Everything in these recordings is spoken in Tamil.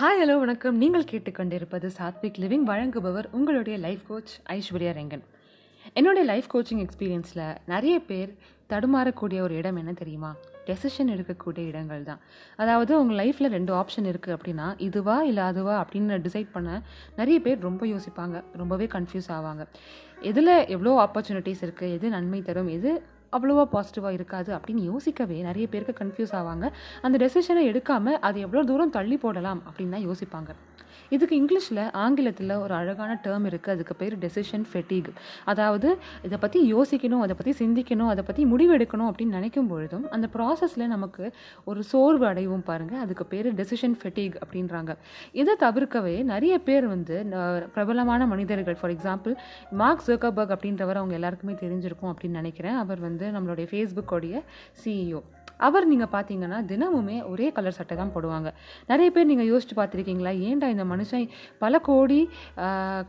ஹாய் ஹலோ வணக்கம். நீங்கள் கேட்டுக்கொண்டிருப்பது சாத்விக் லிவிங் வழங்குபவர் உங்களுடைய லைஃப் கோச் ஐஸ்வர்யா ரெங்கன். என்னுடைய லைஃப் கோச்சிங் எக்ஸ்பீரியன்ஸில் நிறைய பேர் தடுமாறக்கூடிய ஒரு இடம் என்ன தெரியுமா? டெசிஷன் எடுக்கக்கூடிய இடங்கள் தான். அதாவது உங்கள் லைஃப்பில் ரெண்டு ஆப்ஷன் இருக்குது அப்படின்னா இதுவா இல்லை அதுவா அப்படின்னு டிசைட் பண்ண நிறைய பேர் ரொம்ப யோசிப்பாங்க. ரொம்பவே கன்ஃபியூஸ் ஆவாங்க. எதில் எவ்வளோ ஆப்பர்ச்சுனிட்டிஸ் இருக்குது எது நன்மை தரும்? எது அவ்வளோவா பாசிட்டிவாக இருக்காது அப்படின்னு யோசிக்கவே நிறைய பேருக்கு கன்ஃபியூஸ் ஆவாங்க. அந்த டெசிஷனை எடுக்காமல் அது எவ்வளோ தூரம் தள்ளி போடலாம் அப்படின்னு தான் யோசிப்பாங்க. இதுக்கு இங்கிலீஷில் ஆங்கிலத்தில் ஒரு அழகான டேர்ம் இருக்குது அதுக்கு பேர் டெசிஷன் ஃபெட்டிக் அதாவது இதை பற்றி யோசிக்கணும் அதை பற்றி சிந்திக்கணும் அதை பற்றி முடிவெடுக்கணும் அப்படின்னு நினைக்கும் பொழுதும் அந்த ப்ராசஸில் நமக்கு ஒரு சோர்வு அடைவும் பாருங்கள் அதுக்கு பேர் டெசிஷன் ஃபெட்டிக் அப்படின்றாங்க. இதை தவிர்க்கவே நிறைய பேர் வந்து பிரபலமான மனிதர்கள் ஃபார் எக்ஸாம்பிள் மார்க் ஜோக்கபர்க் அப்படின்றவர் அவங்க எல்லாருக்குமே தெரிஞ்சிருக்கும் அப்படின்னு நினைக்கிறேன். அவர் வந்து நம்மளுடைய ஃபேஸ்புக்கோடைய சிஇஓ அவர் நீங்கள் பார்த்தீங்கன்னா தினமுமே ஒரே கலர் சட்டை தான் போடுவாங்க. நிறைய பேர் நீங்கள் யோசிச்சு பார்த்துருக்கீங்களா? ஏன்டா இந்த மனுஷன் பல கோடி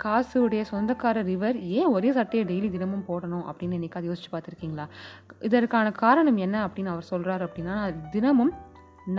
காசு உடைய சொந்தக்காரர் இவர் ஏன் ஒரே சட்டையை டெய்லி தினமும் போடணும் அப்படின்னு என்னைக்காவது யோசிச்சு பார்த்துருக்கீங்களா? இதற்கான காரணம் என்ன அப்படின்னு அவர் சொல்கிறார் அப்படின்னா தினமும்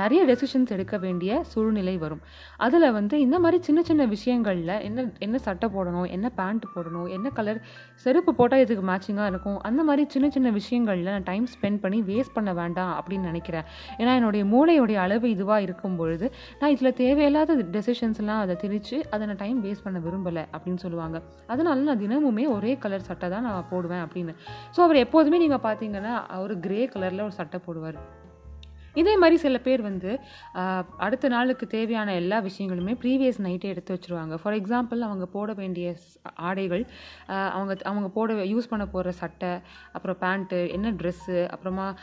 நிறைய டெசிஷன்ஸ் எடுக்க வேண்டிய சூழ்நிலை வரும். அதில் வந்து இந்த மாதிரி சின்ன சின்ன விஷயங்களில் என்ன என்ன சட்டை போடணும் என்ன பேண்ட் போடணும் என்ன கலர் செருப்பு போட்டால் இதுக்கு மேட்சிங்காக இருக்கும்? அந்த மாதிரி சின்ன சின்ன விஷயங்களில் நான் டைம் ஸ்பெண்ட் பண்ணி வேஸ்ட் பண்ண வேண்டாம் அப்படின்னு நினைக்கிறேன். ஏன்னா என்னுடைய மூளையுடைய அளவு இதுவாக இருக்கும் பொழுது நான் இதில் தேவையில்லாத டெசிஷன்ஸ்லாம் அதை திரித்து அதை நான் டைம் வேஸ்ட் பண்ண விரும்பலை அப்படின்னு சொல்லுவாங்க. அதனால நான் தினமுமே ஒரே கலர் சட்டை தான் நான் போடுவேன் அப்படின்னு. ஸோ அவர் எப்போதுமே நீங்கள் பார்த்தீங்கன்னா அவர் கிரே கலரில் ஒரு சட்டை போடுவார். இதே மாதிரி சில பேர் வந்து அடுத்த நாளுக்கு தேவையான எல்லா விஷயங்களுமே ப்ரீவியஸ் நைட்டே எடுத்து வச்சுருவாங்க. ஃபார் எக்ஸாம்பிள் அவங்க போட வேண்டிய ஆடைகள் அவங்க அவங்க போட யூஸ் பண்ண போகிற சட்டை அப்புறம் பேண்ட்டு என்ன ட்ரெஸ்ஸு அப்புறமா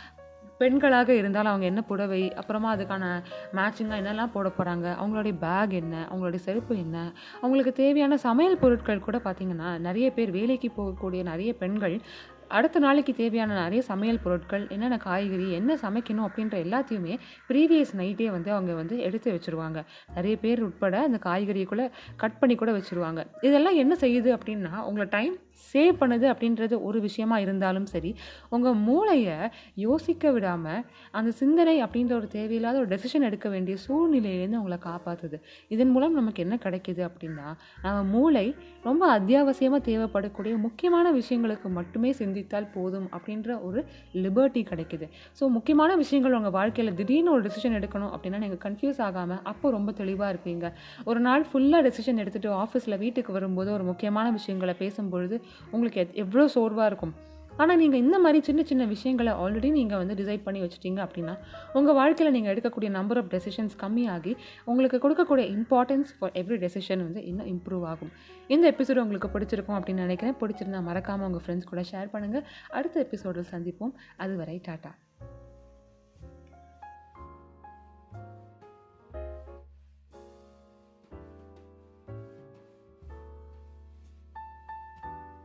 பெண்களாக இருந்தாலும் அவங்க என்ன புடவை அப்புறமா அதுக்கான மேட்சிங்காக என்னெல்லாம் போட போகிறாங்க அவங்களுடைய பேக் என்ன அவங்களுடைய செருப்பு என்ன அவங்களுக்கு தேவையான சமையல் பொருட்கள் கூட பார்த்திங்கன்னா நிறைய பேர் வேலைக்கு போகக்கூடிய நிறைய பெண்கள் அடுத்த நாளைக்கு தேவையான நிறைய சமையல் பொருட்கள் என்னென்ன காய்கறி என்ன சமைக்கணும் அப்படின்ற எல்லாத்தையுமே ப்ரீவியஸ் நைட்டே வந்து அவங்க வந்து எடுத்து வச்சுருவாங்க. நிறைய பேர் உட்பட அந்த காய்கறியை கூட கட் பண்ணி கூட வச்சுருவாங்க. இதெல்லாம் என்ன செய்யுது அப்படின்னா உங்களை டைம் சேவ் பண்ணுது அப்படின்றது ஒரு விஷயமா இருந்தாலும் சரி உங்கள் மூளையை யோசிக்க விடாமல் அந்த சிந்தனை அப்படின்ற ஒரு தேவையில்லாத ஒரு டெசிஷன் எடுக்க வேண்டிய சூழ்நிலையிலேருந்து உங்களை காப்பாற்றுது இதன் மூலம் நமக்கு என்ன கிடைக்கிது அப்படின்னா நம்ம மூளை ரொம்ப அத்தியாவசியமாக தேவைப்படக்கூடிய முக்கியமான விஷயங்களுக்கு மட்டுமே சிந்தித்தால் போதும் அப்படின்ற ஒரு லிபர்ட்டி கிடைக்குது. ஸோ முக்கியமான விஷயங்கள் உங்கள் வாழ்க்கையில் திடீர்னு ஒரு டெசிஷன் எடுக்கணும் அப்படின்னா நீங்கள் கன்ஃபியூஸ் ஆகாமல் அப்போ ரொம்ப தெளிவாக இருப்பீங்க. ஒரு நாள் ஃபுல்லாக டெசிஷன் எடுத்துகிட்டு ஆஃபீஸில் வீட்டுக்கு வரும்போது ஒரு முக்கியமான விஷயங்களை பேசும்பொழுது உங்களுக்கு எத்- எவ்வளோ சோர்வாக இருக்கும். ஆனால் நீங்கள் இந்த மாதிரி சின்ன சின்ன விஷயங்களை ஆல்ரெடி நீங்கள் வந்து டிசைட் பண்ணி வச்சுட்டீங்க அப்படின்னா உங்கள் வாழ்க்கையில் நீங்கள் எடுக்கக்கூடிய நம்பர் ஆஃப் டெசிஷன்ஸ் கம்மியாகி உங்களுக்கு கொடுக்கக்கூடிய இம்பார்ட்டன்ஸ் ஃபார் எவ்ரி டெசிஷன் வந்து இன்னும் இம்ப்ரூவ் ஆகும். இந்த எபிசோடு உங்களுக்கு பிடிச்சிருக்கும் அப்படின்னு நினைக்கிறேன். பிடிச்சிருந்தா மறக்காமல் உங்கள் ஃப்ரெண்ட்ஸ் கூட ஷேர் பண்ணுங்கள் அடுத்த எபிசோடில் சந்திப்போம். அதுவரை டாட்டா.